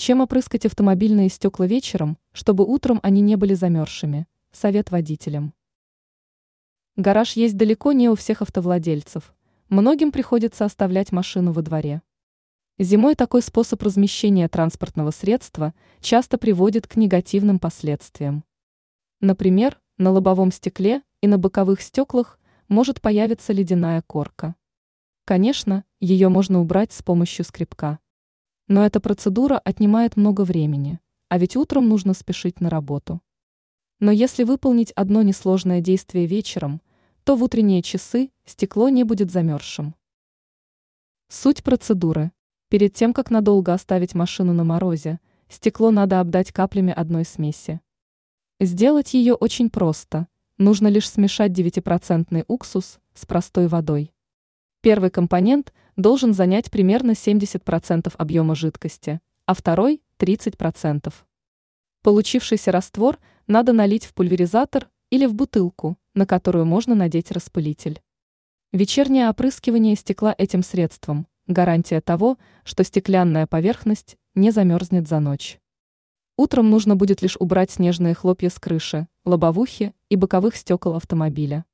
Чем опрыскать автомобильные стекла вечером, чтобы утром они не были замерзшими? Совет водителям. Гараж есть далеко не у всех автовладельцев. Многим приходится оставлять машину во дворе. Зимой такой способ размещения транспортного средства часто приводит к негативным последствиям. Например, на лобовом стекле и на боковых стеклах может появиться ледяная корка. Конечно, ее можно убрать с помощью скребка. Но эта процедура отнимает много времени, а ведь утром нужно спешить на работу. Но если выполнить одно несложное действие вечером, то в утренние часы стекло не будет замерзшим. Суть процедуры. Перед тем, как надолго оставить машину на морозе, стекло надо обдать каплями одной смеси. Сделать ее очень просто. Нужно лишь смешать 9% уксус с простой водой. Первый компонент должен занять примерно 70% объема жидкости, а второй – 30%. Получившийся раствор надо налить в пульверизатор или в бутылку, на которую можно надеть распылитель. Вечернее опрыскивание стекла этим средством – гарантия того, что стеклянная поверхность не замерзнет за ночь. Утром нужно будет лишь убрать снежные хлопья с крыши, лобовухи и боковых стекол автомобиля.